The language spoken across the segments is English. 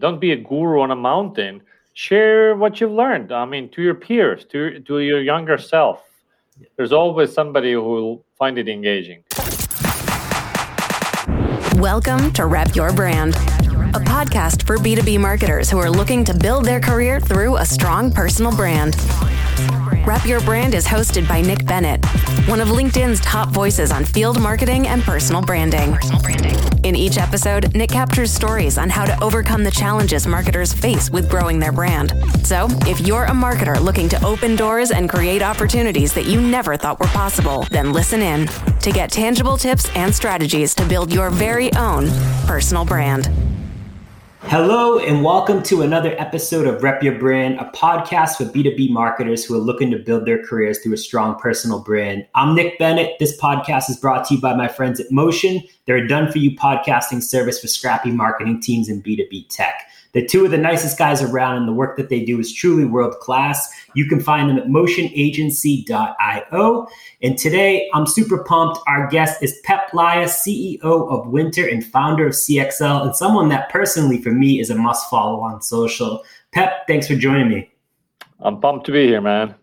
Don't be a guru on a mountain. Share what you've learned. I mean, to your peers, to, to your younger self. There's always somebody who will find it engaging. Welcome to Rep Your Brand, a podcast for B2B marketers who are looking to build their career through a strong personal brand. Rep Your Brand is hosted by Nick Bennett, one of LinkedIn's top voices on field marketing and personal branding. In each episode, Nick captures stories on how to overcome the challenges marketers face with growing their brand. So, if you're a marketer looking to open doors and create opportunities that you never thought were possible, then listen in to get tangible tips and strategies to build your very own personal brand. Hello, and welcome to another episode of Rep Your Brand, a podcast for B2B marketers who are looking to build their careers through a strong personal brand. I'm Nick Bennett. This podcast is brought to you by my friends at Motion. They're a done for you podcasting service for scrappy marketing teams in B2B tech. They're two of the nicest guys around, and the work that they do is truly world class. You can find them at motionagency.io. And today, I'm super pumped. Our guest is Pep Laja, CEO of Wynter and founder of CXL, and someone that personally, for me, is a must follow on social. Pep, thanks for joining me. I'm pumped to be here, man.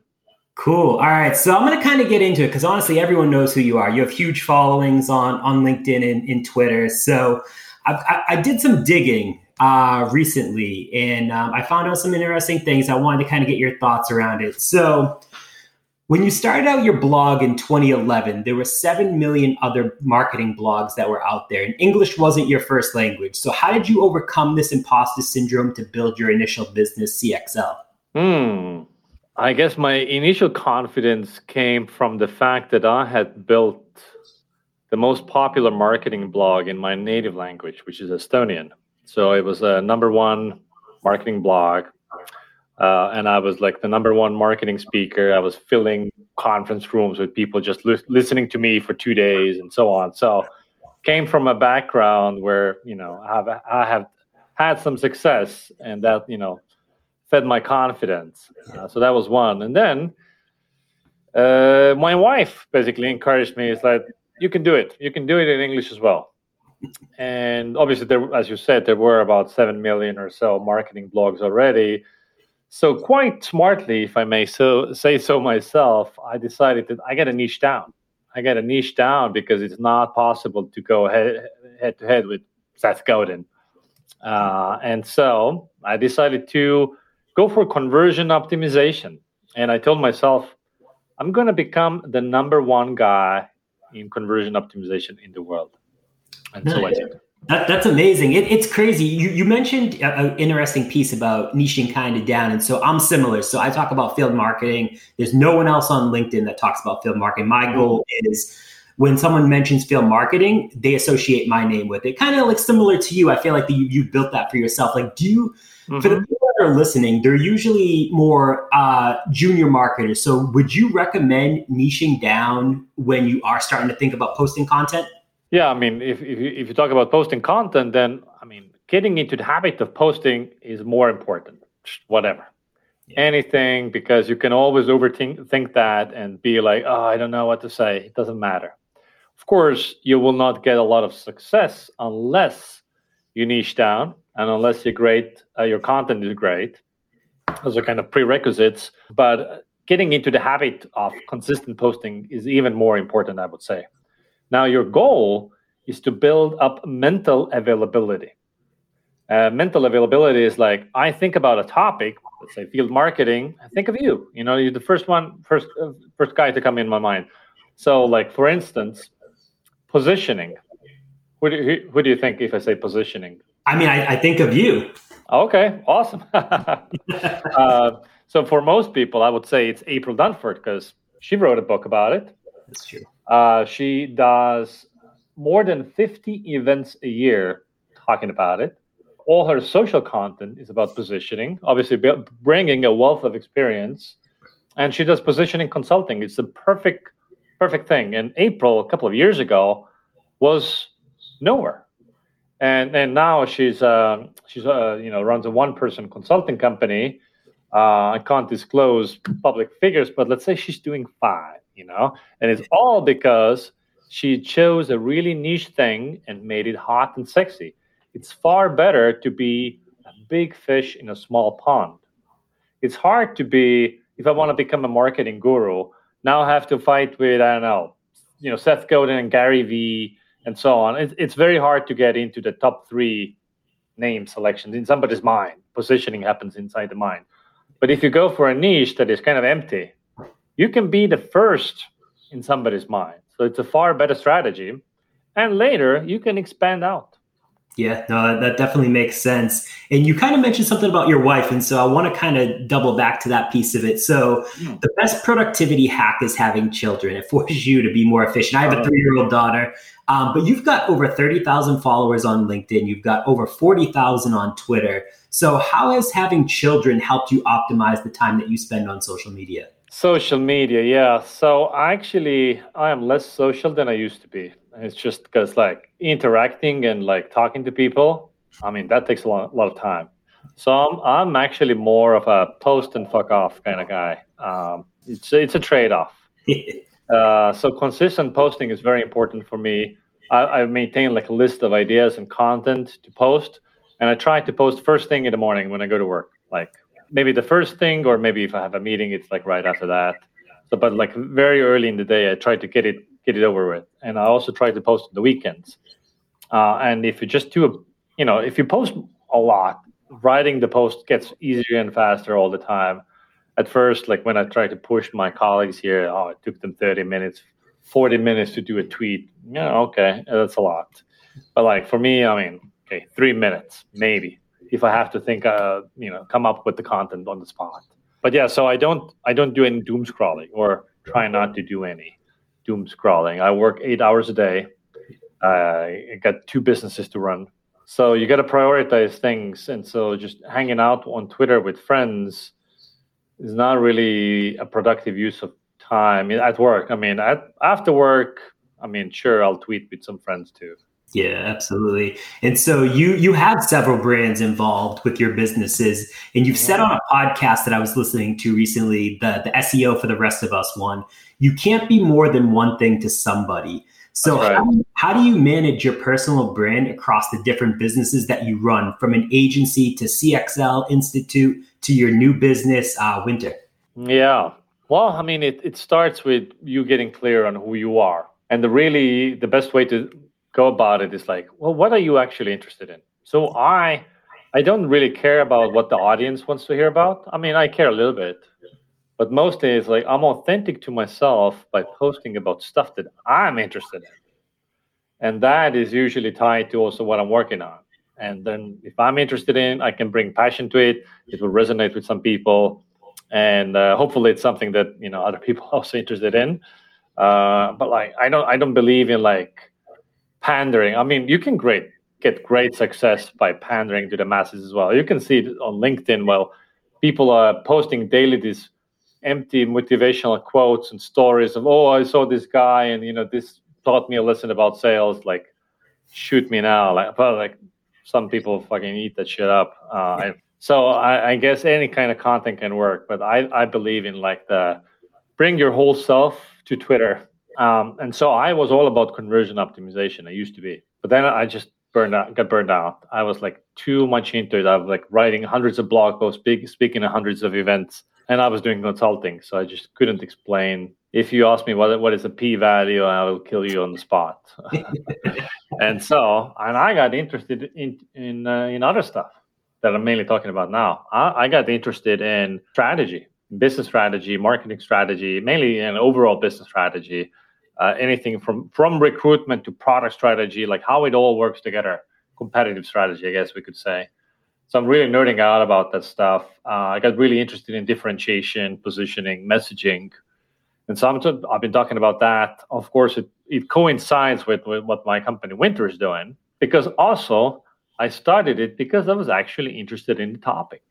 Cool. All right. So I'm going to kind of get into it because honestly, everyone knows who you are. You have huge followings on, on LinkedIn and, and Twitter. So I, I, I did some digging uh, recently, and um, I found out some interesting things. I wanted to kind of get your thoughts around it. So, when you started out your blog in 2011, there were 7 million other marketing blogs that were out there, and English wasn't your first language. So, how did you overcome this imposter syndrome to build your initial business, CXL? Hmm. I guess my initial confidence came from the fact that I had built the most popular marketing blog in my native language, which is Estonian. So it was a number one marketing blog. Uh, and I was like the number one marketing speaker. I was filling conference rooms with people just li- listening to me for two days and so on. So came from a background where you know I have I have had some success, and that you know fed my confidence. Uh, so that was one. And then uh, my wife basically encouraged me. It's like you can do it. You can do it in English as well and obviously there as you said there were about 7 million or so marketing blogs already. So quite smartly if i may so say so myself i decided that i got a niche down. I got a niche down because it's not possible to go head, head to head with seth godin. Uh, and so i decided to go for conversion optimization. And i told myself i'm going to become the number one guy in conversion optimization in the world and so I did. That, that's amazing. It, it's crazy. You, you mentioned an interesting piece about niching kind of down. And so I'm similar. So I talk about field marketing. There's no one else on LinkedIn that talks about field marketing. My mm-hmm. goal is when someone mentions field marketing, they associate my name with it. Kind of like similar to you. I feel like you, you built that for yourself. Like, do you, mm-hmm. for the mm-hmm. people that are listening, they're usually more uh, junior marketers. So would you recommend niching down when you are starting to think about posting content? Yeah, I mean, if, if, you, if you talk about posting content, then I mean, getting into the habit of posting is more important. Whatever, yeah. anything, because you can always overthink think that and be like, oh, I don't know what to say. It doesn't matter. Of course, you will not get a lot of success unless you niche down and unless you're great, uh, your content is great. Those are kind of prerequisites. But getting into the habit of consistent posting is even more important, I would say. Now, your goal is to build up mental availability. Uh, mental availability is like I think about a topic, let's say field marketing. I think of you. You know, you're the first one, first uh, first guy to come in my mind. So, like for instance, positioning. Who do you, who do you think if I say positioning? I mean, I, I think of you. Okay, awesome. uh, so for most people, I would say it's April Dunford because she wrote a book about it. That's true. Uh, she does more than 50 events a year talking about it. All her social content is about positioning, obviously bringing a wealth of experience. And she does positioning consulting. It's the perfect, perfect thing. And April, a couple of years ago, was nowhere. And and now she's uh, she's uh, you know runs a one person consulting company. Uh, I can't disclose public figures, but let's say she's doing five you know and it's all because she chose a really niche thing and made it hot and sexy it's far better to be a big fish in a small pond. It's hard to be if I want to become a marketing guru. Now I have to fight with I don't know, you know, Seth Godin and Gary Vee and so on. It's, it's very hard to get into the top three name selections in somebody's mind. Positioning happens inside the mind. But if you go for a niche that is kind of empty, you can be the first in somebody's mind. So it's a far better strategy. And later you can expand out. Yeah, no, that definitely makes sense. And you kind of mentioned something about your wife. And so I want to kind of double back to that piece of it. So mm. the best productivity hack is having children. It forces you to be more efficient. I have a uh-huh. three year old daughter, um, but you've got over 30,000 followers on LinkedIn. You've got over 40,000 on Twitter. So how has having children helped you optimize the time that you spend on social media? Social media, yeah. So actually, I am less social than I used to be. It's just because like interacting and like talking to people, I mean, that takes a lot, a lot of time. So I'm, I'm actually more of a post and fuck off kind of guy. Um, it's, it's a trade off. uh, so consistent posting is very important for me. I, I maintain like a list of ideas and content to post, and I try to post first thing in the morning when I go to work. Like maybe the first thing, or maybe if I have a meeting, it's like right after that. So, but like very early in the day, I try to get it get it over with. And I also try to post on the weekends. Uh, and if you just do a, you know, if you post a lot, writing the post gets easier and faster all the time. At first, like when I tried to push my colleagues here, oh, it took them 30 minutes, 40 minutes to do a tweet. Yeah, okay, that's a lot. But like for me, I mean, okay, three minutes maybe if I have to think, uh, you know, come up with the content on the spot. But yeah, so I don't, I don't do any doom scrolling or try not to do any doom scrolling. I work eight hours a day. Uh, I got two businesses to run. So you got to prioritize things. And so just hanging out on Twitter with friends is not really a productive use of time at work. I mean, at, after work, I mean, sure, I'll tweet with some friends too. Yeah, absolutely. And so you you have several brands involved with your businesses, and you've said on a podcast that I was listening to recently, the the SEO for the rest of us one, you can't be more than one thing to somebody. So right. how, how do you manage your personal brand across the different businesses that you run, from an agency to CXL Institute to your new business, uh, Wynter? Yeah. Well, I mean, it, it starts with you getting clear on who you are. And the really the best way to go about it is like, well, what are you actually interested in? So I I don't really care about what the audience wants to hear about. I mean, I care a little bit, but mostly it's like I'm authentic to myself by posting about stuff that I'm interested in. And that is usually tied to also what I'm working on. And then if I'm interested in, I can bring passion to it. It will resonate with some people, and uh, hopefully it's something that you know other people are also interested in. Uh, but like I don't I don't believe in like pandering. I mean, you can great get great success by pandering to the masses as well. You can see it on LinkedIn. Well, people are posting daily these empty motivational quotes and stories of, oh, I saw this guy and you know this taught me a lesson about sales. Like, shoot me now. Like, but like some people fucking eat that shit up. Uh, so I, I guess any kind of content can work, but I I believe in like the bring your whole self to Twitter um, and so I was all about conversion optimization. I used to be, but then I just burned out, got burned out. I was like too much into it. I was like writing hundreds of blog posts, speak, speaking at hundreds of events, and I was doing consulting. So I just couldn't explain. If you ask me what what is a p value, I will kill you on the spot. and so, and I got interested in in uh, in other stuff that I'm mainly talking about now. I, I got interested in strategy, business strategy, marketing strategy, mainly an overall business strategy uh, anything from from recruitment to product strategy, like how it all works together, competitive strategy, I guess we could say. So I'm really nerding out about that stuff. Uh, I got really interested in differentiation, positioning, messaging, and so t- I've been talking about that. Of course, it, it coincides with, with what my company Wynter is doing because also I started it because I was actually interested in the topic.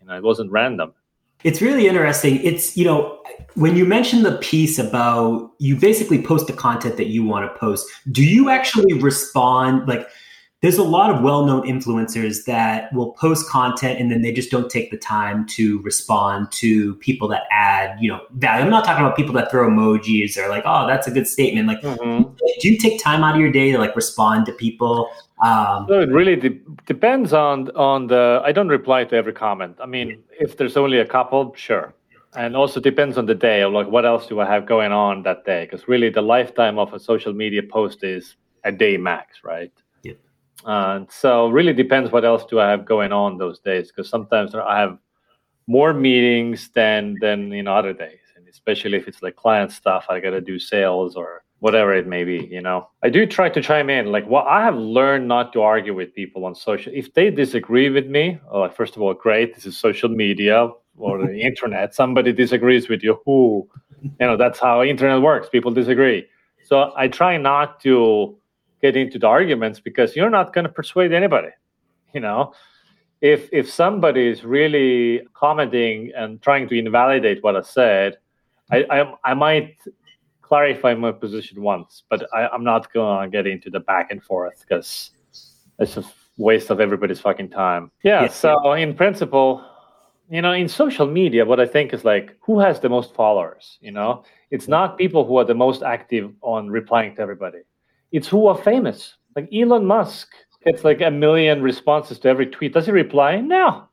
You know, it wasn't random. It's really interesting. It's, you know, when you mention the piece about you basically post the content that you want to post, do you actually respond? Like, there's a lot of well-known influencers that will post content and then they just don't take the time to respond to people that add you know value. I'm not talking about people that throw emojis or like oh that's a good statement. Like mm-hmm. do you take time out of your day to like respond to people? Um, so it really de- depends on on the i don't reply to every comment. I mean if there's only a couple sure. And also depends on the day of like what else do i have going on that day? Because really the lifetime of a social media post is a day max right uh, so really depends what else do I have going on those days because sometimes I have more meetings than than in other days, and especially if it's like client stuff, I got to do sales or whatever it may be. You know, I do try to chime in. Like what I have learned not to argue with people on social. If they disagree with me, oh, first of all, great. This is social media or the internet. Somebody disagrees with you. Who, you know, that's how internet works. People disagree. So I try not to get into the arguments because you're not going to persuade anybody you know? If if somebody is really commenting and trying to invalidate what i said i i, I might clarify my position once but I, i'm not going to get into the back and forth because it's a waste of everybody's fucking time. Yeah yes. so in principle you know in social media what i think is like who has the most followers you know? It's not people who are the most active on replying to everybody it's who are famous. Like Elon Musk gets like a million responses to every tweet. Does he reply? No.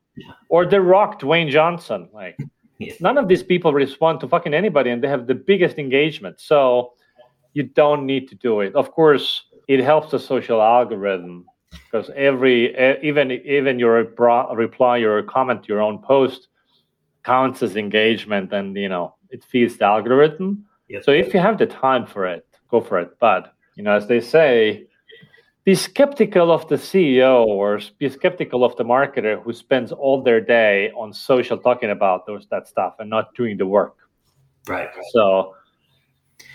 Or The Rock, Dwayne Johnson. Like yeah. none of these people respond to fucking anybody, and they have the biggest engagement. So you don't need to do it. Of course, it helps the social algorithm because every even even your reply, your comment, your own post counts as engagement, and you know it feeds the algorithm. Yes. So if you have the time for it, go for it. But you know, as they say, be skeptical of the CEO or be skeptical of the marketer who spends all their day on social talking about those that stuff and not doing the work. Right. So,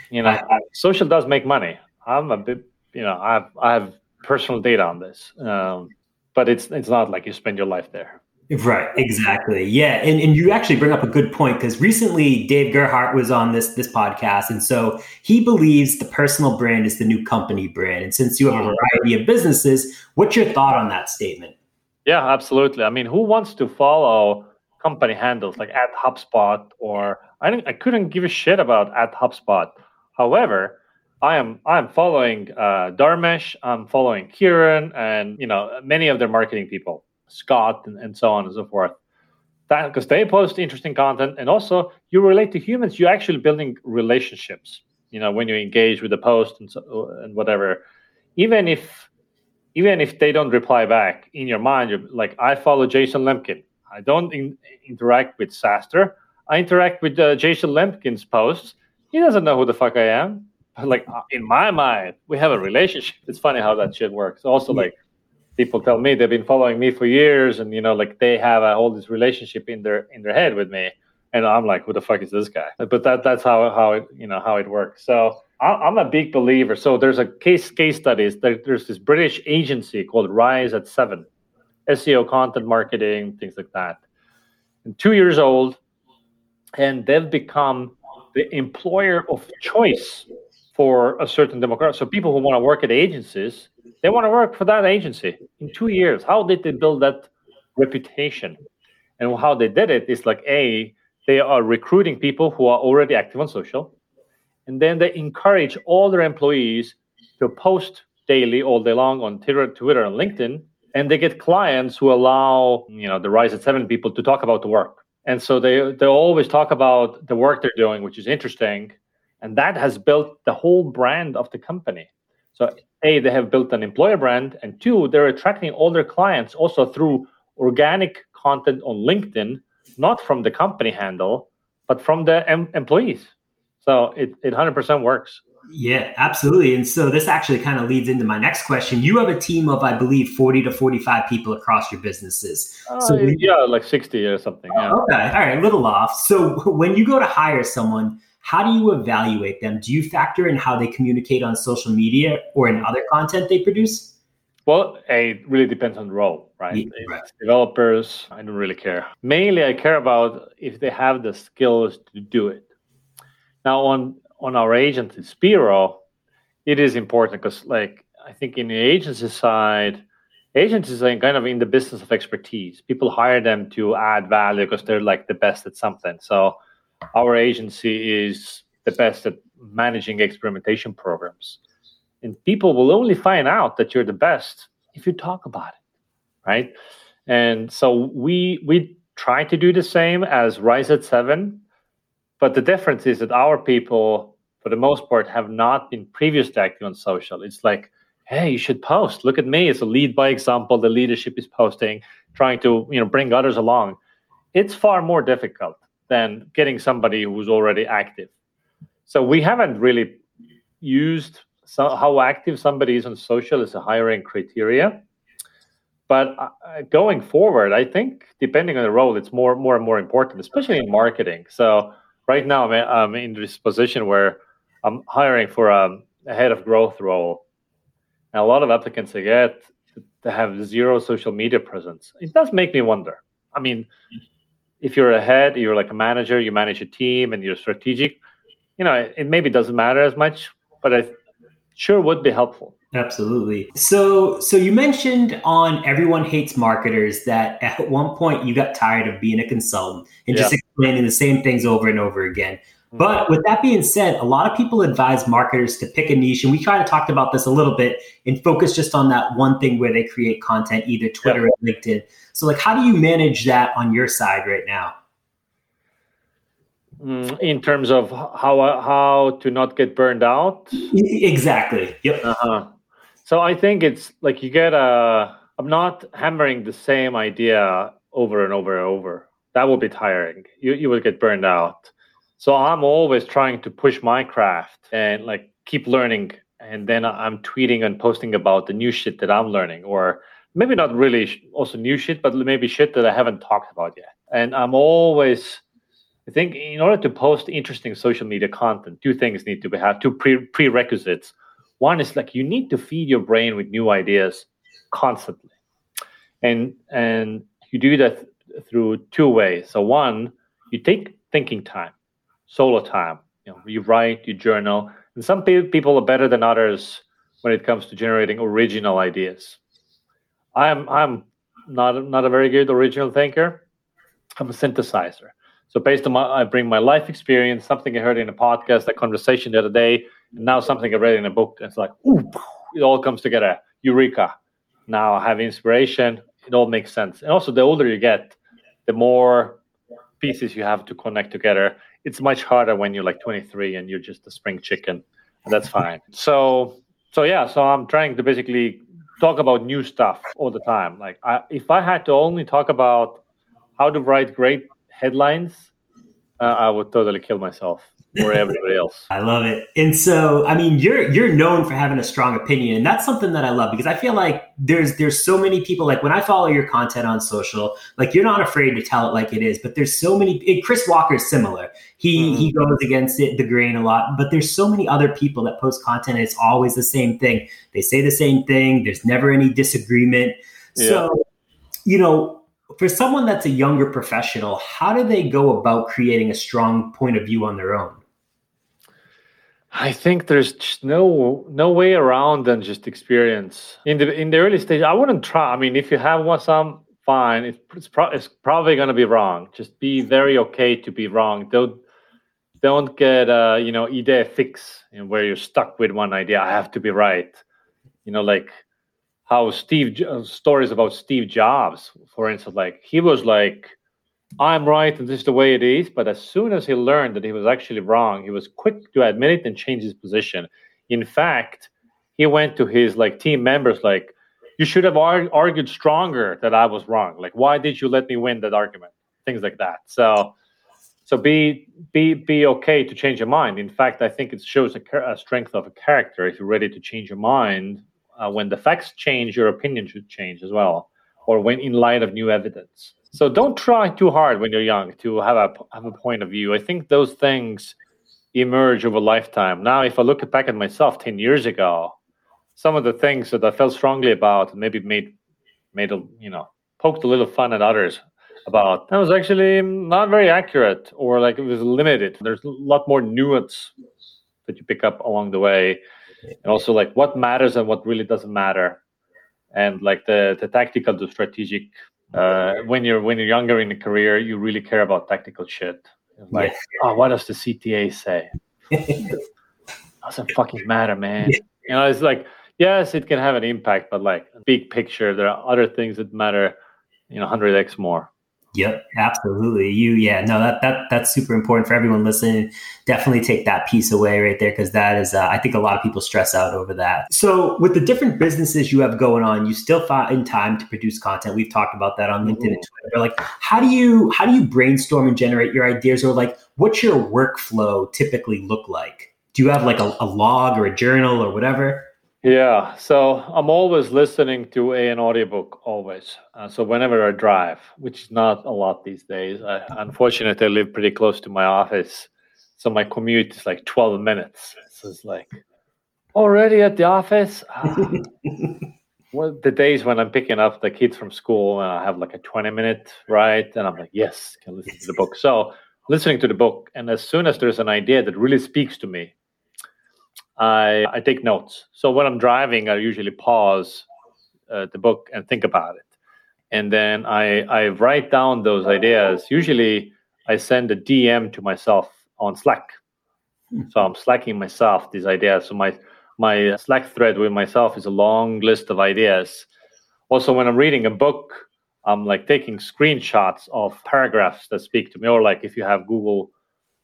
you know, I, social does make money. I'm a bit, you know, I have I have personal data on this, um, but it's it's not like you spend your life there. Right, exactly. Yeah. And, and you actually bring up a good point because recently Dave Gerhardt was on this this podcast. And so he believes the personal brand is the new company brand. And since you have a mm-hmm. variety of businesses, what's your thought on that statement? Yeah, absolutely. I mean, who wants to follow company handles like at HubSpot or I didn't I couldn't give a shit about at HubSpot. However, I am I'm following uh, Dharmesh, I'm following Kieran and you know many of their marketing people. Scott, and, and so on and so forth. Because they post interesting content, and also you relate to humans. You're actually building relationships. You know, when you engage with the post and so, and whatever, even if even if they don't reply back in your mind, you're like, I follow Jason Lemkin. I don't in, interact with SaaStr. I interact with uh, Jason Lemkin's posts. He doesn't know who the fuck I am. like in my mind, we have a relationship. It's funny how that shit works. Also, like people tell me they've been following me for years and you know like they have a, all this relationship in their in their head with me and i'm like who the fuck is this guy? But that that's how how it you know how it works. So i'm a big believer. So there's a case case studies there's this british agency called rise at seven seo content marketing things like that. And two years old and they've become the employer of choice for a certain demographic so people who want to work at agencies they want to work for that agency in two years. How did they build that reputation? And how they did it is like a they are recruiting people who are already active on social, and then they encourage all their employees to post daily all day long on Twitter, and LinkedIn, and they get clients who allow you know the Rise at Seven people to talk about the work. And so they they always talk about the work they're doing, which is interesting, and that has built the whole brand of the company. So, A, they have built an employer brand, and two, they're attracting all their clients also through organic content on LinkedIn, not from the company handle, but from the em- employees. So it, it 100% works. Yeah, absolutely. And so this actually kind of leads into my next question. You have a team of, I believe, 40 to 45 people across your businesses. Uh, so yeah, like 60 or something. Yeah. okay. All right. A little off. So when you go to hire someone, how do you evaluate them? Do you factor in how they communicate on social media or in other content they produce? Well, it really depends on the role, right? Yeah, right. Developers, I don't really care. Mainly, I care about if they have the skills to do it. Now, on on our agency Speero, it is important because, like, I think in the agency side, agencies are kind of in the business of expertise. People hire them to add value because they're like the best at something. So our agency is the best at managing experimentation programs. And people will only find out that you're the best if you talk about it, right? And so we we try to do the same as Rise at Seven, but the difference is that our people, for the most part, have not been previously active on social. It's like hey, you should post. Look at me. It's a lead by example. The leadership is posting, trying to you know bring others along. It's far more difficult than getting somebody who's already active. So we haven't really used so how active somebody is on social as a hiring criteria. But uh, going forward, I think depending on the role, it's more more and more important, especially in marketing. So right now, I'm, I'm in this position where I'm hiring for a, a head of growth role and a lot of applicants I get to have zero social media presence. It does make me wonder. I mean, if you're a head, you're like a manager, you manage a team, and you're strategic. You know, it maybe doesn't matter as much, but I sure would be helpful. Absolutely. So, so you mentioned on Everyone Hates Marketers that at one point you got tired of being a consultant and yeah. just explaining the same things over and over again. But with that being said, a lot of people advise marketers to pick a niche, and we kind of talked about this a little bit and focus just on that one thing where they create content, either Twitter or LinkedIn. So, like, how do you manage that on your side right now? Mm, in terms of how how to not get burned out. Exactly. Yep. Uh-huh. So I think it's like you get a. I'm not hammering the same idea over and over and over. That will be tiring. You you will get burned out so I'm always trying to push my craft and like keep learning. And then I'm tweeting and posting about the new shit that I'm learning, or maybe not really also new shit, but maybe shit that I haven't talked about yet. And I'm always, I think, in order to post interesting social media content, two things need to be have two pre- prerequisites. One is like you need to feed your brain with new ideas constantly, and and you do that through two ways. So one, you take thinking time solo time. You know, you write, you journal, and some people are better than others when it comes to generating original ideas. I'm I'm not not a very good original thinker. I'm a synthesizer. So based on my, I bring my life experience, something I heard in a podcast, a conversation the other day, and now something I read in a book. It's like, ooh, it all comes together. Eureka! Now I have inspiration. It all makes sense. And also, the older you get, the more pieces you have to connect together it's much harder when you're like 23 and you're just a spring chicken. That's fine. So so yeah, so I'm trying to basically talk about new stuff all the time. Like I, if I had to only talk about how to write great headlines, uh, I would totally kill myself or everybody else. I love it. And so, I mean, you're you're known for having a strong opinion, and that's something that I love because I feel like there's there's so many people like when I follow your content on social, like you're not afraid to tell it like it is. But there's so many. Chris Walker is similar. He mm-hmm. he goes against it the grain a lot, but there's so many other people that post content. And it's always the same thing. They say the same thing. There's never any disagreement. Yeah. So, you know, for someone that's a younger professional, how do they go about creating a strong point of view on their own? I think there's no no way around than just experience. In the in the early stage, I wouldn't try. I mean, if you have one, some fine. It's pro- it's probably going to be wrong. Just be very okay to be wrong. Don't don't get uh you know idea fix you where you're stuck with one idea. I have to be right. You know, like how Steve uh, stories about Steve Jobs, for instance. Like he was like I'm right and this is the way it is. But as soon as he learned that he was actually wrong, he was quick to admit it and change his position. In fact, he went to his like team members like, you should have ar- argued stronger that I was wrong. Like, why did you let me win that argument? Things like that. So, so be be be okay to change your mind. In fact, I think it shows a, a strength of a character if you're ready to change your mind. Uh, when the facts change, your opinion should change as well, or when in light of new evidence. So don't try too hard when you're young to have a have a point of view. I think those things emerge over lifetime. Now, if I look back at myself ten years ago, some of the things that I felt strongly about, maybe made made a you know poked a little fun at others about, that was actually not very accurate or like it was limited. There's a lot more nuance that you pick up along the way. and also like what matters and what really doesn't matter, and like the the tactical to strategic. Uh, when you're when you're younger in the career, you really care about tactical shit. Like, oh, what does the CTA say? doesn't fucking matter, man. Yeah. You know, it's like yes, it can have an impact, but like big picture, there are other things that matter, you know, hundred x more. Yep, absolutely. You, yeah, no, that that that's super important for everyone listening. Definitely take that piece away right there because that is, uh, I think, a lot of people stress out over that. So, with the different businesses you have going on, you still find time to produce content. We've talked about that on LinkedIn mm-hmm. and Twitter. Like, how do you how do you brainstorm and generate your ideas, or like, what's your workflow typically look like? Do you have like a, a log or a journal or whatever? Yeah, so I'm always listening to a, an audiobook, always. Uh, so whenever I drive, which is not a lot these days, I unfortunately I live pretty close to my office, so my commute is like 12 minutes. So it's like already at the office. Uh, well, the days when I'm picking up the kids from school and I have like a 20 minute ride, and I'm like, yes, can listen to the book. So listening to the book, and as soon as there's an idea that really speaks to me, I, I take notes. So when I'm driving, I usually pause uh, the book and think about it. And then I, I write down those ideas. Usually I send a DM to myself on Slack. Hmm. So I'm slacking myself these ideas. So my my Slack thread with myself is a long list of ideas. Also, when I'm reading a book, I'm like taking screenshots of paragraphs that speak to me, or like if you have Google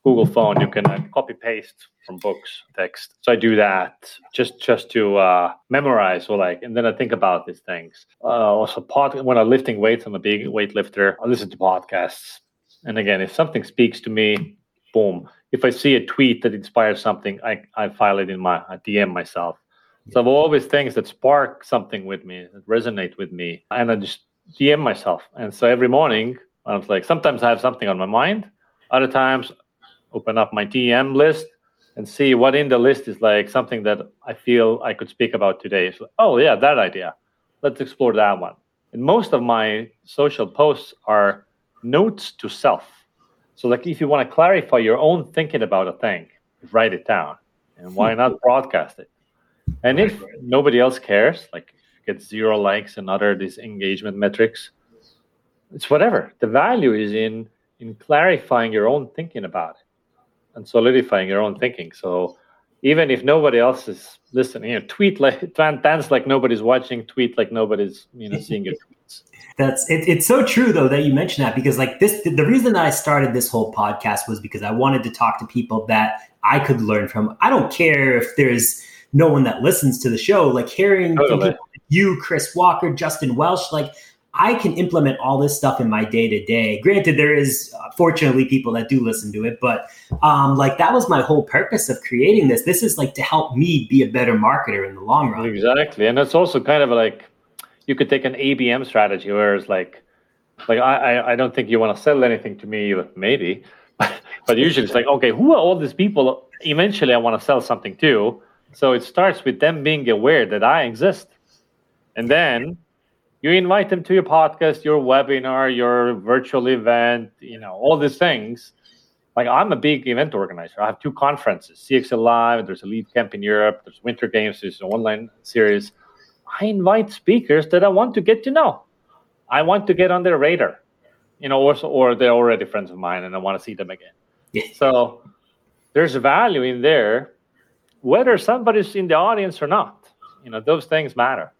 Google phone, you can uh, copy paste from books text. So I do that just just to uh, memorize or like, and then I think about these things. Uh, also, pod when I'm lifting weights, I'm a big weightlifter. I listen to podcasts, and again, if something speaks to me, boom. If I see a tweet that inspires something, I I file it in my I DM myself. So I've always things that spark something with me, that resonate with me, and I just DM myself. And so every morning, I was like, sometimes I have something on my mind. Other times open up my DM list and see what in the list is like something that I feel I could speak about today. So, oh yeah, that idea. Let's explore that one. And most of my social posts are notes to self. So like if you want to clarify your own thinking about a thing, write it down. And why not hmm. broadcast it? And if nobody else cares, like get zero likes and other these engagement metrics, it's whatever. The value is in in clarifying your own thinking about it and solidifying your own thinking. So even if nobody else is listening, you know, tweet like dance like nobody's watching, tweet like nobody's you know seeing your tweets. That's it, it's so true though that you mentioned that because like this the reason that I started this whole podcast was because I wanted to talk to people that I could learn from. I don't care if there's no one that listens to the show. Like hearing totally. you, Chris Walker, Justin Welsh, like I can implement all this stuff in my day to day. Granted, there is uh, fortunately people that do listen to it, but um, like that was my whole purpose of creating this. This is like to help me be a better marketer in the long run. Exactly, and it's also kind of like you could take an ABM strategy, where it's like, like I I don't think you want to sell anything to me, maybe, but usually it's like, okay, who are all these people? Eventually, I want to sell something to. So it starts with them being aware that I exist, and then you invite them to your podcast, your webinar, your virtual event, you know, all these things. Like I'm a big event organizer. I have two conferences, CXL Live, there's a lead camp in Europe, there's Winter Games, there's an online series. I invite speakers that I want to get to know. I want to get on their radar, you know, or, or they're already friends of mine and I want to see them again. Yeah. So there's value in there, whether somebody's in the audience or not. You know, those things matter.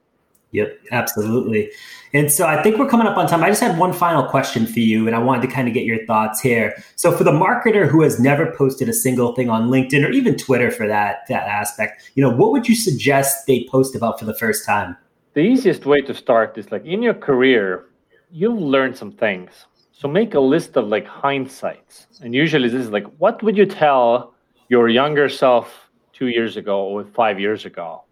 Yep, absolutely. And so I think we're coming up on time. I just had one final question for you, and I wanted to kind of get your thoughts here. So for the marketer who has never posted a single thing on LinkedIn or even Twitter for that that aspect, you know, what would you suggest they post about for the first time? The easiest way to start is like in your career, you've learned some things. So make a list of like hindsights. And usually this is like, what would you tell your younger self two years ago or five years ago?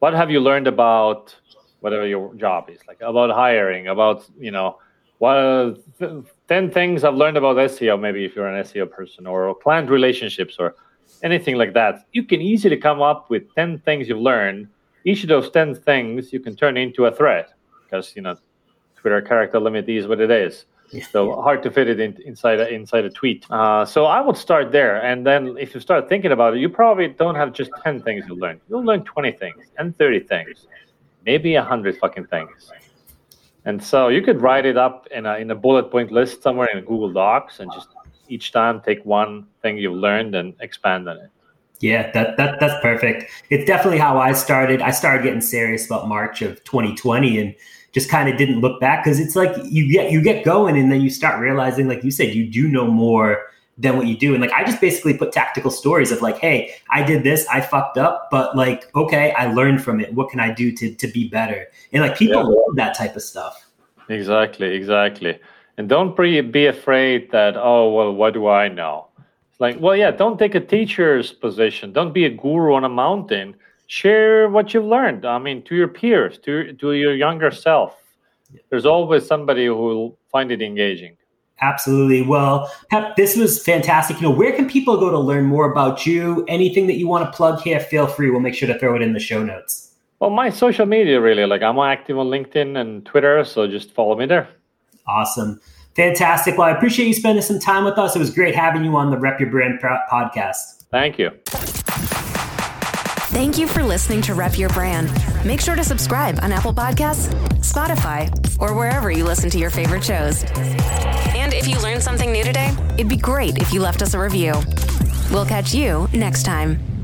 What have you learned about whatever your job is, like about hiring, about you know, what ten things I've learned about SEO. Maybe if you're an SEO person, or client relationships, or anything like that, you can easily come up with ten things you've learned. Each of those ten things you can turn into a thread because you know Twitter character limit is what it is. So hard to fit it in, inside a, inside a tweet. Uh, so I would start there, and then if you start thinking about it, you probably don't have just ten things you learn. You'll learn twenty things and thirty things, maybe a hundred fucking things. And so you could write it up in a in a bullet point list somewhere in Google Docs, and just each time take one thing you've learned and expand on it. Yeah, that, that that's perfect. It's definitely how I started. I started getting serious about March of 2020 and just kind of didn't look back because it's like you get you get going and then you start realizing, like you said, you do know more than what you do. And like I just basically put tactical stories of like, hey, I did this, I fucked up, but like, okay, I learned from it. What can I do to to be better? And like people yeah. love that type of stuff. Exactly, exactly. And don't be be afraid that, oh well, what do I know? It's like, well, yeah, don't take a teacher's position. Don't be a guru on a mountain share what you've learned. I mean, to your peers, to to your younger self. There's always somebody who will find it engaging. Absolutely. Well, Pep, this was fantastic. You know, where can people go to learn more about you? Anything that you want to plug here, feel free. We'll make sure to throw it in the show notes. Well, my social media really, like I'm active on LinkedIn and Twitter, so just follow me there. Awesome. Fantastic. Well, I appreciate you spending some time with us. It was great having you on the Rep Your Brand podcast. Thank you. Thank you for listening to Rep Your Brand. Make sure to subscribe on Apple Podcasts, Spotify, or wherever you listen to your favorite shows. And if you learned something new today, it'd be great if you left us a review. We'll catch you next time.